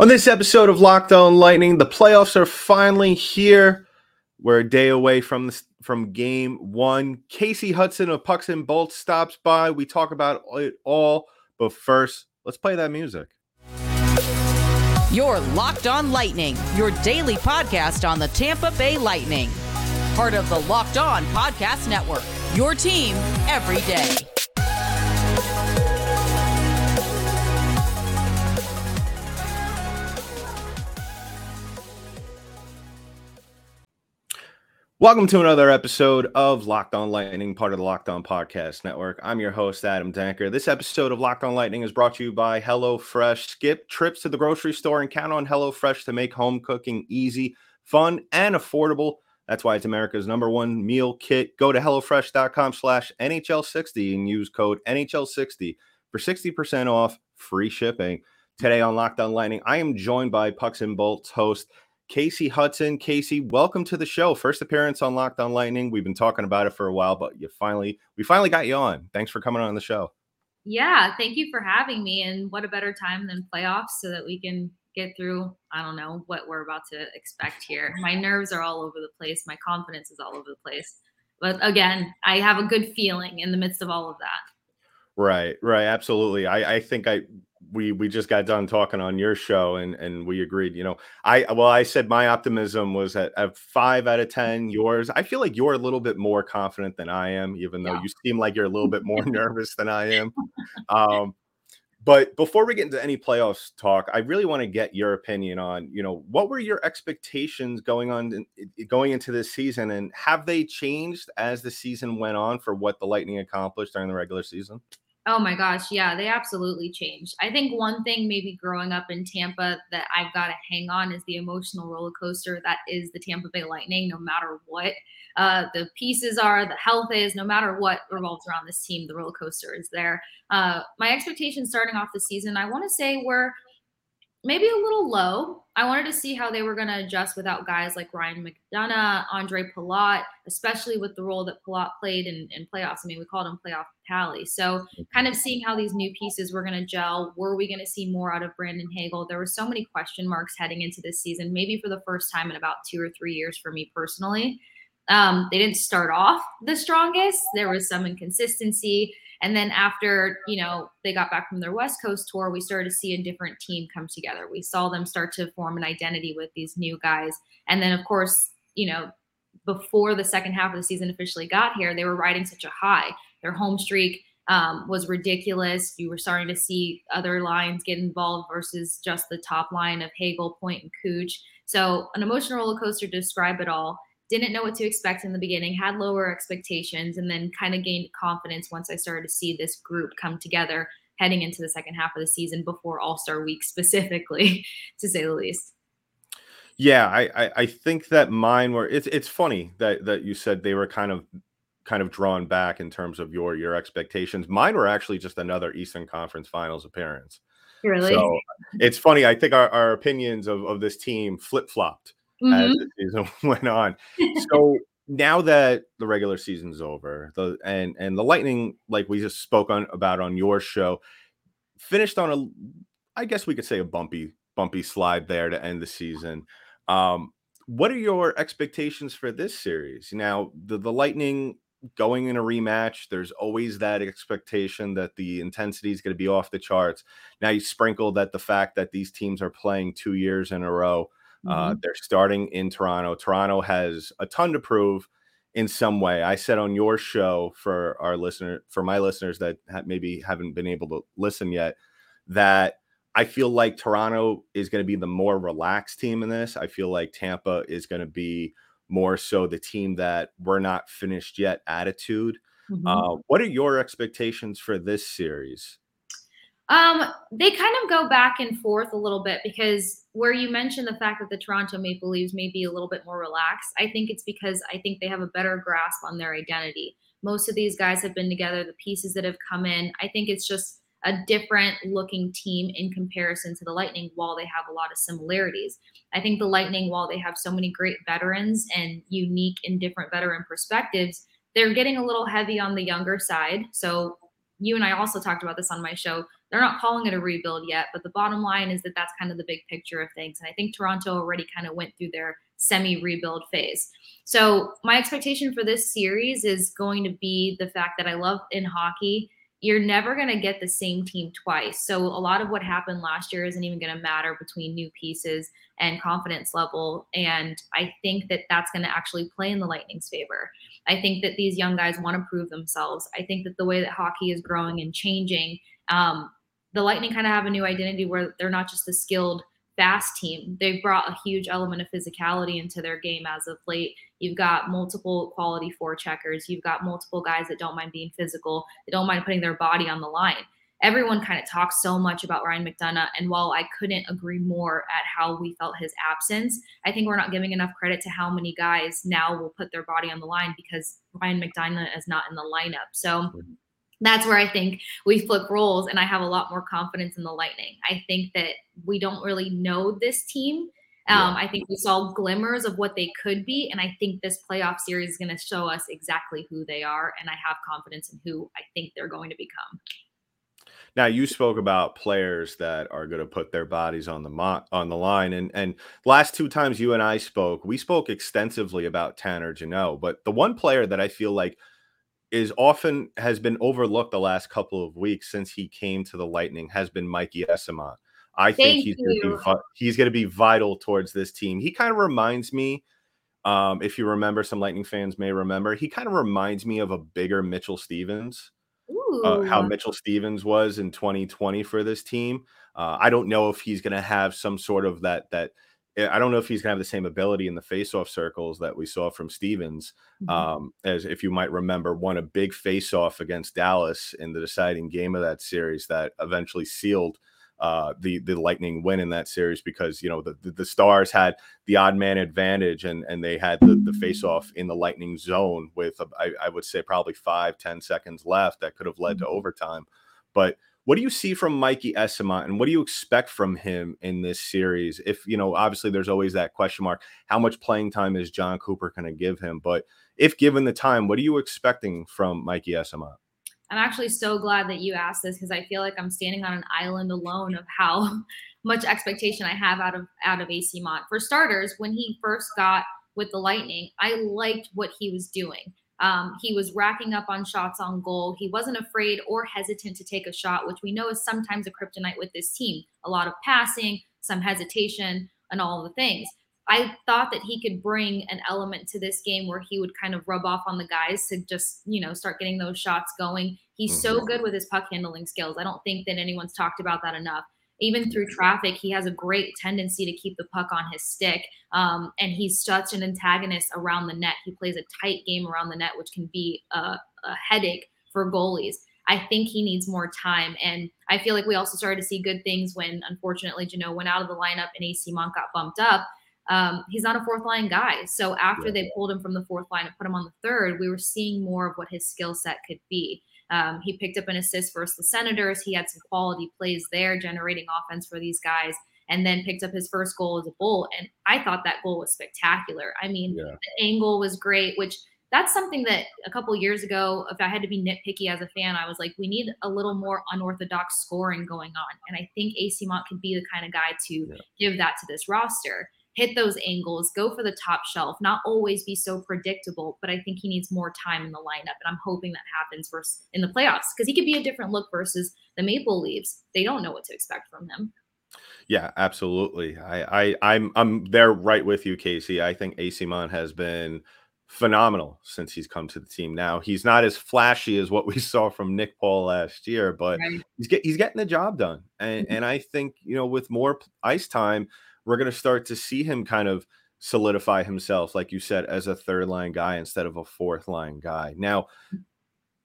On this episode of Locked On Lightning, the playoffs are finally here. We're a day away from the, from game one. Kasey Hudson of Pucks and Bolts stops by. We talk about it all, but first, let's play that music. You're Locked On Lightning, your daily podcast on the Tampa Bay Lightning. Part of the Locked On Podcast Network. Your team every day. Welcome to another episode of Locked On Lightning, part of the Locked On Podcast Network. I'm your host, Adam Danker. This episode of Locked On Lightning is brought to you by HelloFresh. Skip trips to the grocery store and count on HelloFresh to make home cooking easy, fun, and affordable. That's why it's America's number one meal kit. Go to HelloFresh.com slash NHL60 and use code NHL60 for 60% off free shipping. Today on Locked On Lightning, I am joined by Pucks and Bolts host Kasey Hudson. Kasey, welcome to the show. First appearance on Locked On Lightning. We've been talking about it for a while, but you finally we finally got you on. Thanks for coming on the show. Yeah, thank you for having me. And what a better time than playoffs so that we can get through, I don't know, what we're about to expect here. My nerves are all over the place. My confidence is all over the place. But again, I have a good feeling in the midst of all of that. Right, right, absolutely. I, I think I we we just got done talking on your show and and we agreed you know i well i said my optimism was at, at five out of ten yours i feel like you're a little bit more confident than i am even though yeah. you seem like you're a little bit more nervous than i am. Um but before we get into any playoffs talk i really want to get your opinion on you know what were your expectations going on in, going into this season and have they changed as the season went on for what the lightning accomplished during the regular season Oh my gosh, yeah, they absolutely changed. I think one thing maybe growing up in Tampa that I've got to hang on is the emotional roller coaster that is the Tampa Bay Lightning, no matter what uh, the pieces are, the health is, no matter what revolves around this team, the roller coaster is there. Uh, my expectations starting off the season, I want to say were maybe a little low. I wanted to see how they were going to adjust without guys like Ryan McDonagh, Andre Palat, especially with the role that Palat played in, in playoffs. I mean, we called him playoff tally. So, kind of seeing how these new pieces were going to gel. Were we going to see more out of Brandon Hagel? There were so many question marks heading into this season, maybe for the first time in about two or three years for me personally. Um, they didn't start off the strongest. There was some inconsistency. And then after, you know, they got back from their West Coast tour, we started to see a different team come together. We saw them start to form an identity with these new guys. And then, of course, you know, before the second half of the season officially got here, they were riding such a high. Their home streak um, was ridiculous. You were starting to see other lines get involved versus just the top line of Hagel, Point, and Cooch. So, an emotional roller coaster to describe it all didn't know what to expect in the beginning, had lower expectations, and then kind of gained confidence once I started to see this group come together heading into the second half of the season before All Star Week, specifically, to say the least. Yeah, I, I, I think that mine were. It's it's funny that that you said they were kind of kind of drawn back in terms of your your expectations. Mine were actually just another Eastern Conference Finals appearance. Really? So it's funny. I think our, our opinions of, of this team flip flopped mm-hmm. as the season went on. So now that the regular season's over, the and and the Lightning, like we just spoke on about on your show, finished on a, I guess we could say a bumpy bumpy slide there to end the season. Um, what are your expectations for this series? Now, the, the Lightning going in a rematch, there's always that expectation that the intensity is going to be off the charts. Now, you sprinkle that the fact that these teams are playing two years in a row uh, mm-hmm. they're starting in Toronto. Toronto has a ton to prove in some way. I said on your show for our listener, for my listeners that maybe haven't been able to listen yet, that I feel like Toronto is going to be the more relaxed team in this. I feel like Tampa is going to be more so the team that we're not finished yet attitude. Mm-hmm. Uh, what are your expectations for this series? Um, they kind of go back and forth a little bit because where you mentioned the fact that the Toronto Maple Leafs may be a little bit more relaxed, I think it's because I think they have a better grasp on their identity. Most of these guys have been together, the pieces that have come in. I think it's just a different looking team in comparison to the Lightning while they have a lot of similarities. I think the Lightning, while they have so many great veterans and unique and different veteran perspectives, they're getting a little heavy on the younger side. So you and I also talked about this on my show they're not calling it a rebuild yet, but the bottom line is that that's kind of the big picture of things. And I think Toronto already kind of went through their semi rebuild phase. So my expectation for this series is going to be the fact that I love in hockey you're never going to get the same team twice. So a lot of what happened last year isn't even going to matter between new pieces and confidence level. And I think that that's going to actually play in the Lightning's favor. I think that these young guys want to prove themselves. I think that the way that hockey is growing and changing, um, the Lightning kind of have a new identity where they're not just the skilled fast team. They've brought a huge element of physicality into their game as of late. You've got multiple quality forecheckers. You've got multiple guys that don't mind being physical, they don't mind putting their body on the line. Everyone kind of talks so much about Ryan McDonagh. And while I couldn't agree more at how we felt his absence, I think we're not giving enough credit to how many guys now will put their body on the line because Ryan McDonagh is not in the lineup. So that's where I think we flip roles and I have a lot more confidence in the Lightning. I think that we don't really know this team. Um, yeah. I think we saw glimmers of what they could be. And I think this playoff series is going to show us exactly who they are. And I have confidence in who I think they're going to become. Now you spoke about players that are going to put their bodies on the mo- on the line, and and last two times you and I spoke, we spoke extensively about Tanner Jeannot. But the one player that I feel like is often has been overlooked the last couple of weeks since he came to the Lightning has been Mikey Eyssimont. I think he's going, be, he's going to be vital towards this team. He kind of reminds me, um, if you remember, some Lightning fans may remember, he kind of reminds me of a bigger Mitchell Stephens. Uh, how Mitchell Stephens was in 2020 for this team. Uh, I don't know if he's going to have some sort of that that I don't know if he's gonna have the same ability in the face-off circles that we saw from Stephens. Mm-hmm. Um, as if you might remember, won a big face-off against Dallas in the deciding game of that series that eventually sealed uh, the the Lightning win in that series because you know the, the, the Stars had the odd man advantage and and they had the, the face-off in the Lightning zone with I, I would say probably five ten seconds left that could have led to mm-hmm. overtime, but what do you see from Mikey Eyssimont, and what do you expect from him in this series? If you know, obviously, there's always that question mark: how much playing time is Jon Cooper going to give him? But if given the time, what are you expecting from Mikey Eyssimont? I'm actually so glad that you asked this because I feel like I'm standing on an island alone of how much expectation I have out of out of Eyssimont. For starters, when he first got with the Lightning, I liked what he was doing. Um, he was racking up on shots on goal. He wasn't afraid or hesitant to take a shot, which we know is sometimes a kryptonite with this team. A lot of passing, some hesitation, and all the things. I thought that he could bring an element to this game where he would kind of rub off on the guys to just, you know, start getting those shots going. He's mm-hmm. so good with his puck handling skills. I don't think that anyone's talked about that enough even through traffic, he has a great tendency to keep the puck on his stick. Um, and he's such an antagonist around the net. He plays a tight game around the net, which can be a, a headache for goalies. I think he needs more time. And I feel like we also started to see good things when, unfortunately, Jeannot went out of the lineup and Eyssimont got bumped up. Um, he's not a fourth line guy. So after yeah. they pulled him from the fourth line and put him on the third, we were seeing more of what his skill set could be. Um, he picked up an assist versus the Senators. He had some quality plays there, generating offense for these guys, and then picked up his first goal as a bull. And I thought that goal was spectacular. I mean, yeah. the angle was great, which that's something that a couple years ago, if I had to be nitpicky as a fan, I was like, we need a little more unorthodox scoring going on. And I think Eyssimont could be the kind of guy to yeah. give that to this roster hit those angles, go for the top shelf, not always be so predictable. But I think he needs more time in the lineup. And I'm hoping that happens versus in the playoffs because he could be a different look versus the Maple Leaves. They don't know what to expect from him. Yeah, absolutely. I, I I'm I'm there right with you, Kasey. I think Eyssimont has been phenomenal since he's come to the team. Now he's not as flashy as what we saw from Nick Paul last year, but right. he's get, he's getting the job done. And mm-hmm. and I think you know with more ice time, we're going to start to see him kind of solidify himself, like you said, as a third line guy instead of a fourth line guy. Now,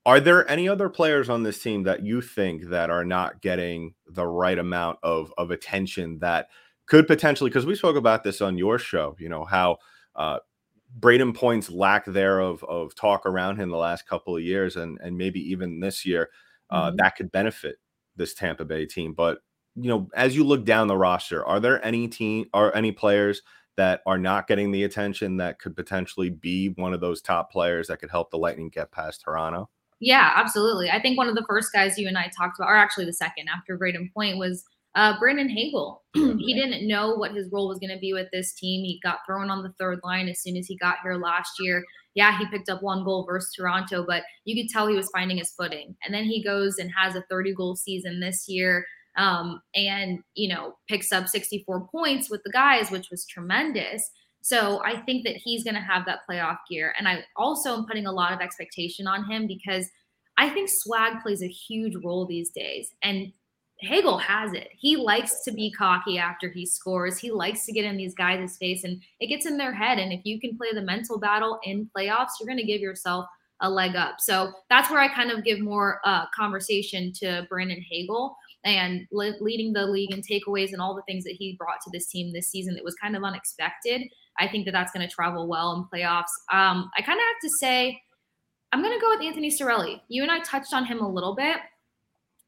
are there any other players on this team that you think that are not getting the right amount of of attention that could potentially? Because we spoke about this on your show, you know how. Uh, Brayden Point's lack there of, of talk around him the last couple of years and, and maybe even this year, uh, mm-hmm. that could benefit this Tampa Bay team. But you know, as you look down the roster, are there any team or any players that are not getting the attention that could potentially be one of those top players that could help the Lightning get past Toronto? Yeah, absolutely. I think one of the first guys you and I talked about, or actually the second after Brayden Point, was uh, Brandon Hagel. he didn't know what his role was going to be with this team. He got thrown on the third line as soon as he got here last year. Yeah, he picked up one goal versus Toronto, but you could tell he was finding his footing. And then he goes and has a 30 goal season this year. Um, and you know picks up 64 points with the guys, which was tremendous. So I think that he's going to have that playoff gear. And I also am putting a lot of expectation on him because I think swag plays a huge role these days. And Hagel has it. He likes to be cocky after he scores. He likes to get in these guys' face and it gets in their head. And if you can play the mental battle in playoffs, you're going to give yourself a leg up. So that's where I kind of give more uh, conversation to Brandon Hagel and le- leading the league in takeaways and all the things that he brought to this team this season that was kind of unexpected. I think that that's going to travel well in playoffs. Um, I kind of have to say, I'm going to go with Anthony Cirelli. You and I touched on him a little bit.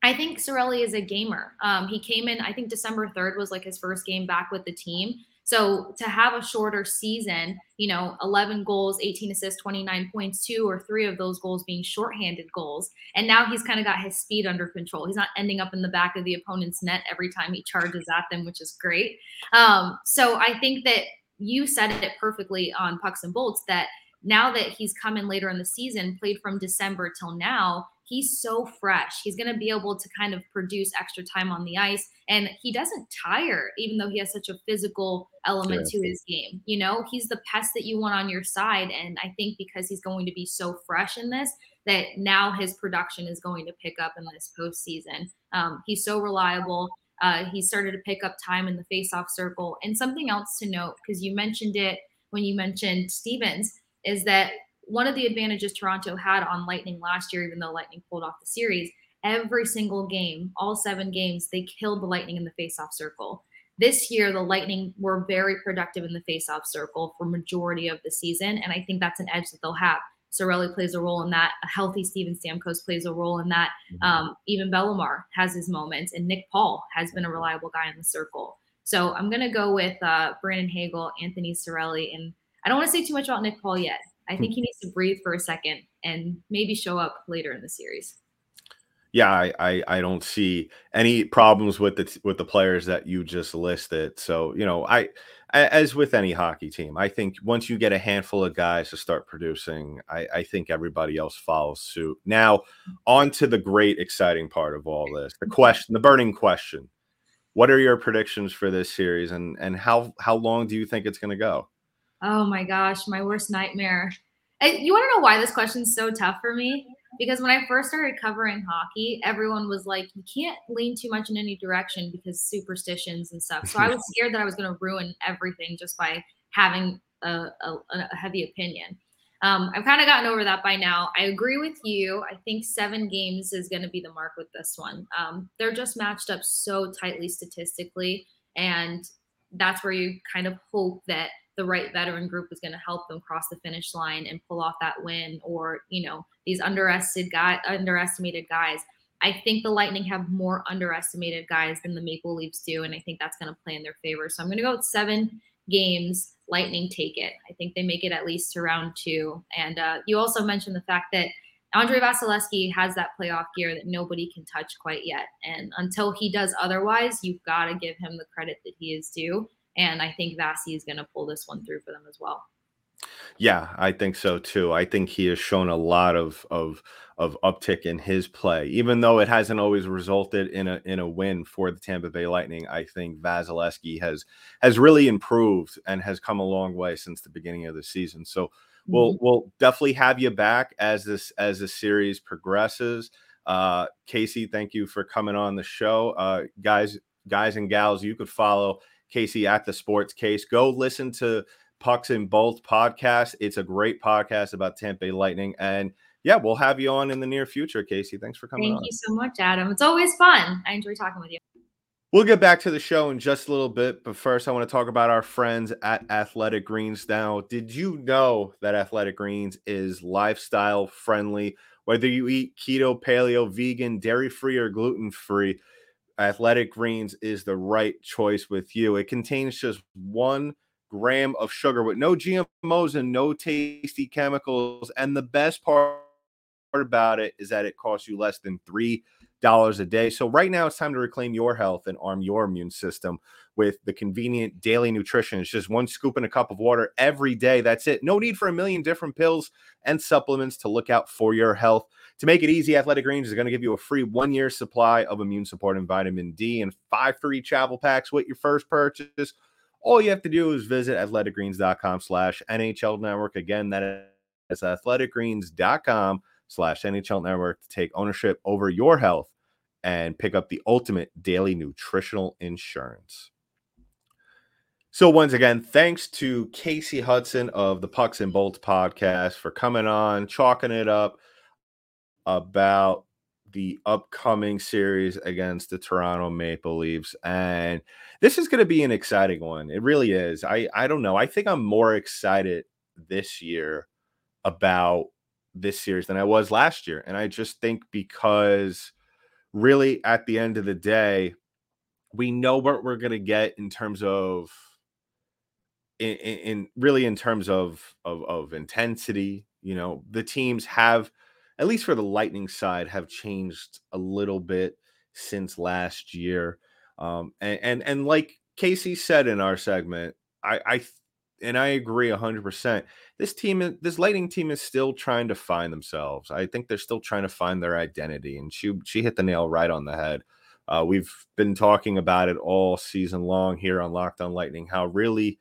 I think Cirelli is a gamer. Um, he came in, I think December 3rd was like his first game back with the team. So to have a shorter season, you know, 11 goals, 18 assists, 29 points, two or three of those goals being shorthanded goals. And now he's kind of got his speed under control. He's not ending up in the back of the opponent's net every time he charges at them, which is great. Um, so I think that you said it perfectly on Pucks and Bolts that now that he's come in later in the season, played from December till now, he's so fresh. He's going to be able to kind of produce extra time on the ice. And he doesn't tire, even though he has such a physical element yeah. to his game. You know, he's the pest that you want on your side. And I think because he's going to be so fresh in this, that now his production is going to pick up in this postseason. Um, he's so reliable. Uh, he started to pick up time in the faceoff circle. And something else to note, because you mentioned it when you mentioned Stephens, is that one of the advantages Toronto had on Lightning last year, even though Lightning pulled off the series, every single game, all seven games, they killed the Lightning in the faceoff circle. This year, the Lightning were very productive in the faceoff circle for majority of the season, and I think that's an edge that they'll have. Cirelli plays a role in that. A healthy Steven Stamkos plays a role in that. Mm-hmm. Um, even Bellemare has his moments, and Nick Paul has been a reliable guy in the circle. So I'm going to go with uh, Brandon Hagel, Anthony Cirelli, and I don't want to say too much about Nick Paul yet. I hmm. think he needs to breathe for a second and maybe show up later in the series. Yeah, I, I, I don't see any problems with the with the players that you just listed. So you know, I as with any hockey team, I think once you get a handful of guys to start producing, I, I think everybody else follows suit. Now, on to the great, exciting part of all this the question, the burning question. What are your predictions for this series and, and how, how long do you think it's going to go? Oh my gosh, my worst nightmare. you want to know why this question's so tough for me? because when I first started covering hockey, everyone was like, you can't lean too much in any direction because superstitions and stuff. So I was scared that I was going to ruin everything just by having a, a, a heavy opinion. Um, I've kind of gotten over that by now. I agree with you. I think seven games is going to be the mark with this one. Um, they're just matched up so tightly statistically, and that's where you kind of hope that the right veteran group is going to help them cross the finish line and pull off that win or you know these underestimated guy underestimated guys i think the lightning have more underestimated guys than the maple leafs do and i think that's going to play in their favor so i'm going to go with seven games lightning take it i think they make it at least to round two and uh, you also mentioned the fact that Andrei Vasilevskiy has that playoff gear that nobody can touch quite yet. And until he does otherwise, you've got to give him the credit that he is due. And I think Vasi is going to pull this one through for them as well. Yeah, I think so too. I think he has shown a lot of of of uptick in his play, even though it hasn't always resulted in a in a win for the Tampa Bay Lightning. I think Vasilevskiy has has really improved and has come a long way since the beginning of the season. So we'll mm-hmm. we'll definitely have you back as this as the series progresses. Uh, Kasey, thank you for coming on the show, uh, guys, guys and gals. You could follow Kasey at the Sports Case. Go listen to Pucks and Bolts podcast. It's a great podcast about Tampa Bay Lightning. And yeah, we'll have you on in the near future, Kasey. Thanks for coming Thank on. you so much, Adam. It's always fun. I enjoy talking with you. We'll get back to the show in just a little bit, but first, I want to talk about our friends at Athletic Greens. Now, did you know that Athletic Greens is lifestyle friendly? Whether you eat keto, paleo, vegan, dairy free, or gluten free, Athletic Greens is the right choice with you. It contains just one gram of sugar with no GMOs and no tasty chemicals. And the best part about it is that it costs you less than three dollars a day. So right now it's time to reclaim your health and arm your immune system with the convenient daily nutrition. It's just one scoop in a cup of water every day. That's it. No need for a million different pills and supplements to look out for your health. To make it easy, Athletic Greens is going to give you a free one year supply of immune supporting vitamin D and five free travel packs with your first purchase. All you have to do is visit athleticgreens.com slash NHL network. Again, that is athleticgreens.com slash NHL network to take ownership over your health and pick up the ultimate daily nutritional insurance. So, once again, thanks to Kasey Hudson of the Pucks and Bolts podcast for coming on, chalking it up about the upcoming series against the Toronto Maple Leafs. And this is going to be an exciting one. It really is. I, I don't know. I think I'm more excited this year about this series than I was last year. And I just think because really at the end of the day, we know what we're going to get in terms of in, in, really in terms of, of of intensity you know the teams have at least for the lightning side have changed a little bit since last year um and and, and like kasey said in our segment i i and I agree 100%. This team, this lighting team is still trying to find themselves. I think they're still trying to find their identity. And she, she hit the nail right on the head. Uh, we've been talking about it all season long here on Locked On Lightning, how really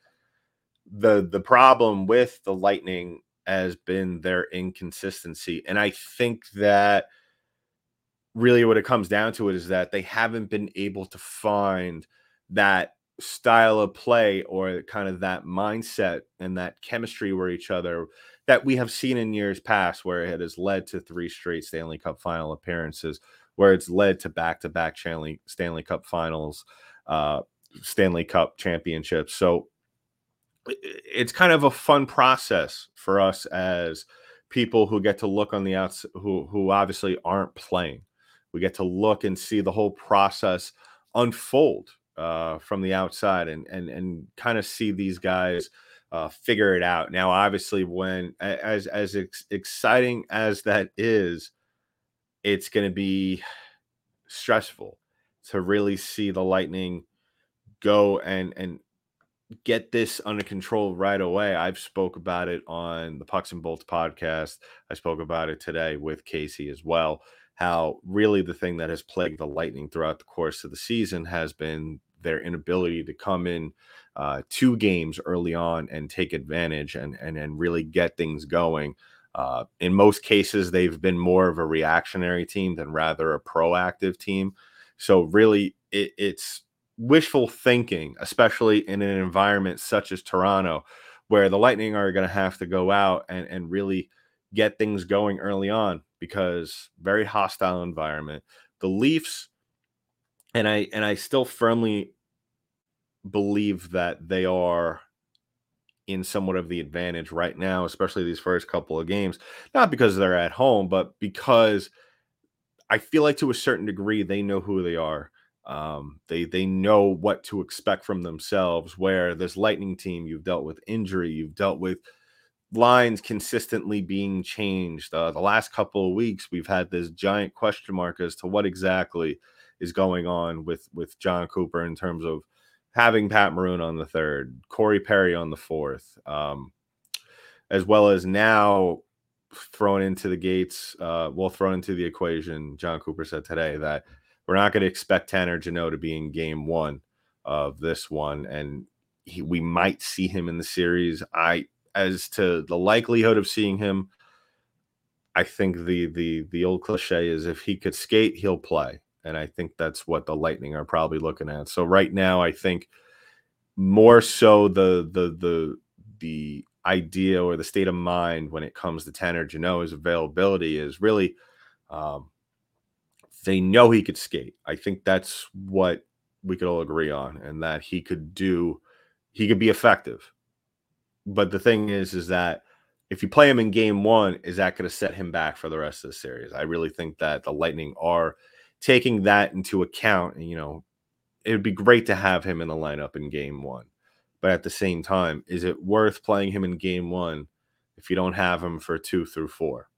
the the problem with the Lightning has been their inconsistency. And I think that really what it comes down to it is that they haven't been able to find that style of play or kind of that mindset and that chemistry with each other that we have seen in years past where it has led to three straight Stanley Cup final appearances, where it's led to back to back Stanley, Cup finals, uh, Stanley Cup championships. So it's kind of a fun process for us as people who get to look on the outs who, who obviously aren't playing. We get to look and see the whole process unfold uh, from the outside and and and kind of see these guys uh, figure it out. Now, obviously, when as as ex- exciting as that is, it's going to be stressful to really see the Lightning go and and get this under control right away. I've spoke about it on the Pucks and Bolts podcast. I spoke about it today with Kasey as well. How really the thing that has plagued the Lightning throughout the course of the season has been their inability to come in uh, two games early on and take advantage and and and really get things going. Uh, in most cases, they've been more of a reactionary team than rather a proactive team. So really, it, it's wishful thinking, especially in an environment such as Toronto, where the Lightning are going to have to go out and, and really get things going early on because very hostile environment. The Leafs and I and I still firmly believe that they are in somewhat of the advantage right now, especially these first couple of games. Not because they're at home, but because I feel like to a certain degree they know who they are. Um, they they know what to expect from themselves. Where this Lightning team, you've dealt with injury, you've dealt with lines consistently being changed. Uh, the last couple of weeks, we've had this giant question mark as to what exactly is going on with with Jon Cooper in terms of having Pat Maroon on the third, Corey Perry on the fourth, um, as well as now thrown into the gates, uh, well, thrown into the equation. Jon Cooper said today that we're not going to expect Tanner Jeannot to be in game one of this one, and he, we might see him in the series. I, as to the likelihood of seeing him, I think the the the old cliche is if he could skate, he'll play and I think that's what the Lightning are probably looking at. So right now, I think more so the the the the idea or the state of mind when it comes to Tanner Jeannot's availability is really um, they know he could skate. I think that's what we could all agree on, and that he could do, he could be effective. But the thing is, is that if you play him in game one, is that going to set him back for the rest of the series? I really think that the Lightning are taking that into account, you know, it would be great to have him in the lineup in game one. But at the same time, is it worth playing him in game one if you don't have him for two through four?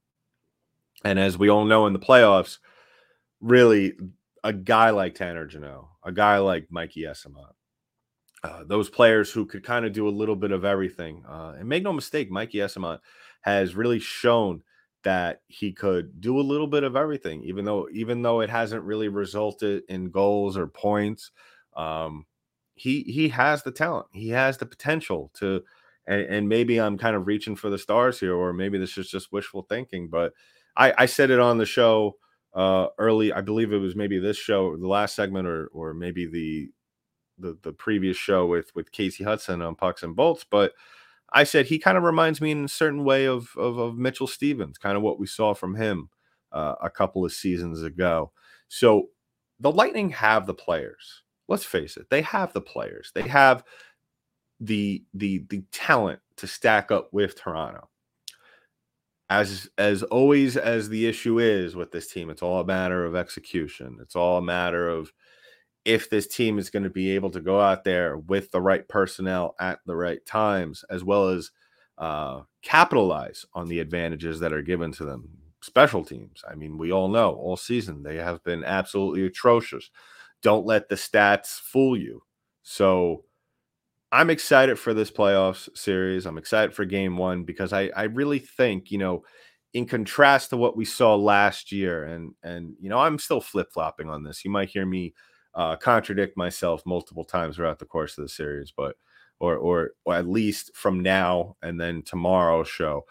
And as we all know in the playoffs, really a guy like Tanner Jeannot, a guy like Mikey Eyssimont, uh, those players who could kind of do a little bit of everything. Uh, and make no mistake, Mikey Eyssimont has really shown that he could do a little bit of everything, even though even though it hasn't really resulted in goals or points. Um, he he has the talent, he has the potential to. And, and maybe I'm kind of reaching for the stars here, or maybe this is just wishful thinking. But I, I said it on the show uh, early. I believe it was maybe this show, the last segment, or or maybe the the the previous show with with Kasey Hudson on Pucks and Bolts. But I said he kind of reminds me in a certain way of of, of Mitchell Stephens, kind of what we saw from him uh, a couple of seasons ago. So the Lightning have the players. Let's face it, they have the players. They have the the the talent to stack up with Toronto. As as always as the issue is with this team, it's all a matter of execution. It's all a matter of if this team is going to be able to go out there with the right personnel at the right times, as well as uh, capitalize on the advantages that are given to them. Special teams. I mean, we all know all season they have been absolutely atrocious. Don't let the stats fool you. So I'm excited for this playoffs series. I'm excited for game one because I, I really think, you know, in contrast to what we saw last year, and and you know, I'm still flip-flopping on this. You might hear me uh, contradict myself multiple times throughout the course of the series, but or or or at least from now and then tomorrow's show.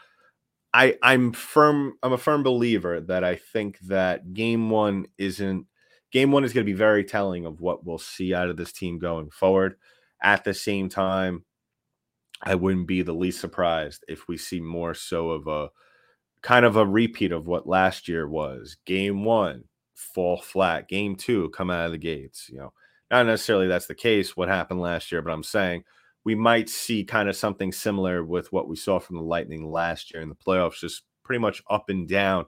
I I'm firm I'm a firm believer that I think that game 1 isn't game 1 is going to be very telling of what we'll see out of this team going forward. At the same time, I wouldn't be the least surprised if we see more so of a kind of a repeat of what last year was. Game 1, fall flat. Game two, come out of the gates. You know, not necessarily that's the case, what happened last year, but I'm saying we might see kind of something similar with what we saw from the Lightning last year in the playoffs, just pretty much up and down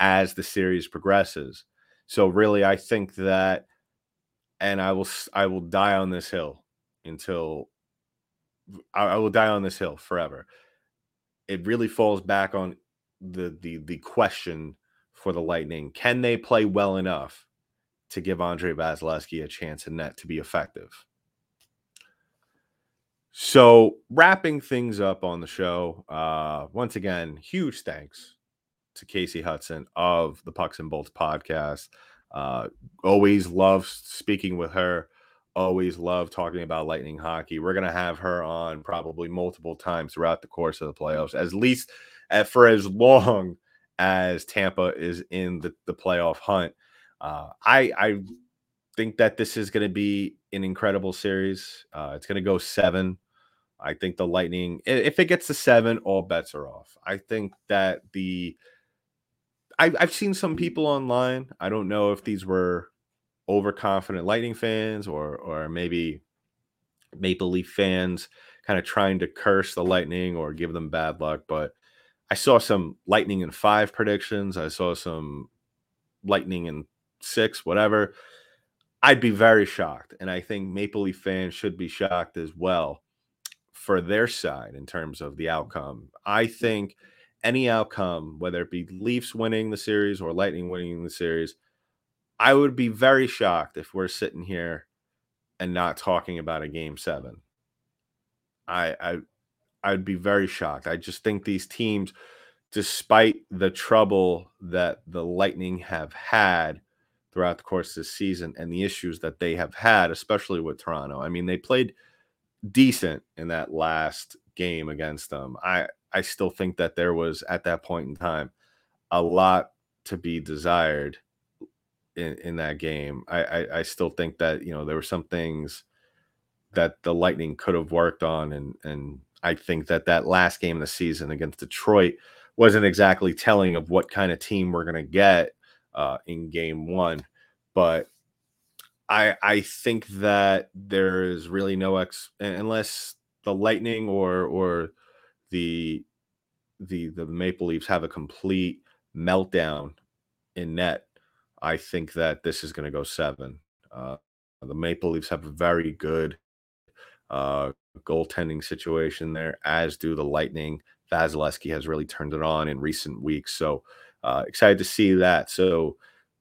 as the series progresses. So really, I think that, and I will, I will die on this hill until I, I will die on this hill forever. It really falls back on the the the question for the Lightning. Can they play well enough to give Andrei Vasilevskiy a chance in net to be effective? So, wrapping things up on the show, uh, once again, huge thanks to Kasey Hudson of the Pucks and Bolts podcast. Uh, always love speaking with her. Always love talking about Lightning hockey. We're going to have her on probably multiple times throughout the course of the playoffs, at least for as long as Tampa is in the, the playoff hunt. Uh, I I think that this is going to be an incredible series. Uh, it's going to go seven. I think the Lightning, if it gets to seven, all bets are off. I think that the I've, I've seen some people online. I don't know if these were overconfident Lightning fans or or maybe Maple Leaf fans kind of trying to curse the Lightning or give them bad luck, but I saw some lightning in five predictions. I saw some lightning in six, whatever. I'd be very shocked. And I think Maple Leaf fans should be shocked as well for their side in terms of the outcome. I think any outcome, whether it be Leafs winning the series or Lightning winning the series, I would be very shocked if we're sitting here and not talking about a game seven. I I I'd be very shocked. I just think these teams, despite the trouble that the Lightning have had throughout the course of the season and the issues that they have had, especially with Toronto. I mean, they played decent in that last game against them. I I still think that there was at that point in time a lot to be desired in, in that game. I, I I still think that you know there were some things that the Lightning could have worked on and and I think that that last game of the season against Detroit wasn't exactly telling of what kind of team we're going to get uh, in game one. But I I think that there is really no ex unless the Lightning or or the the the Maple Leafs have a complete meltdown in net. I think that this is going to go seven. Uh, the Maple Leafs have a very good uh, goaltending situation there, as do the Lightning. Vasilevskiy has really turned it on in recent weeks. So uh, excited to see that. So,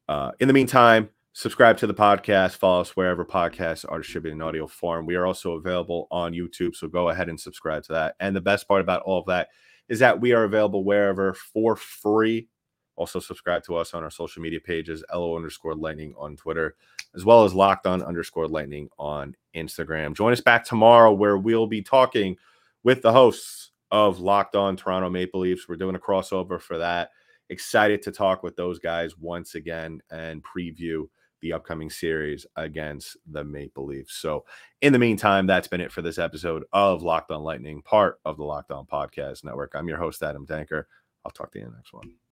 uh, in the meantime, subscribe to the podcast, follow us wherever podcasts are distributed in audio form. We are also available on YouTube, so go ahead and subscribe to that. And the best part about all of that is that we are available wherever for free. Also, subscribe to us on our social media pages, LO underscore lightning on Twitter, as well as locked on underscore lightning on Instagram. Join us back tomorrow where we'll be talking with the hosts of Locked On Toronto Maple Leafs. We're doing a crossover for that. Excited to talk with those guys once again and preview the upcoming series against the Maple Leafs. So, in the meantime, that's been it for this episode of Locked On Lightning, part of the Locked On Podcast Network. I'm your host, Adam Danker. I'll talk to you in the next one.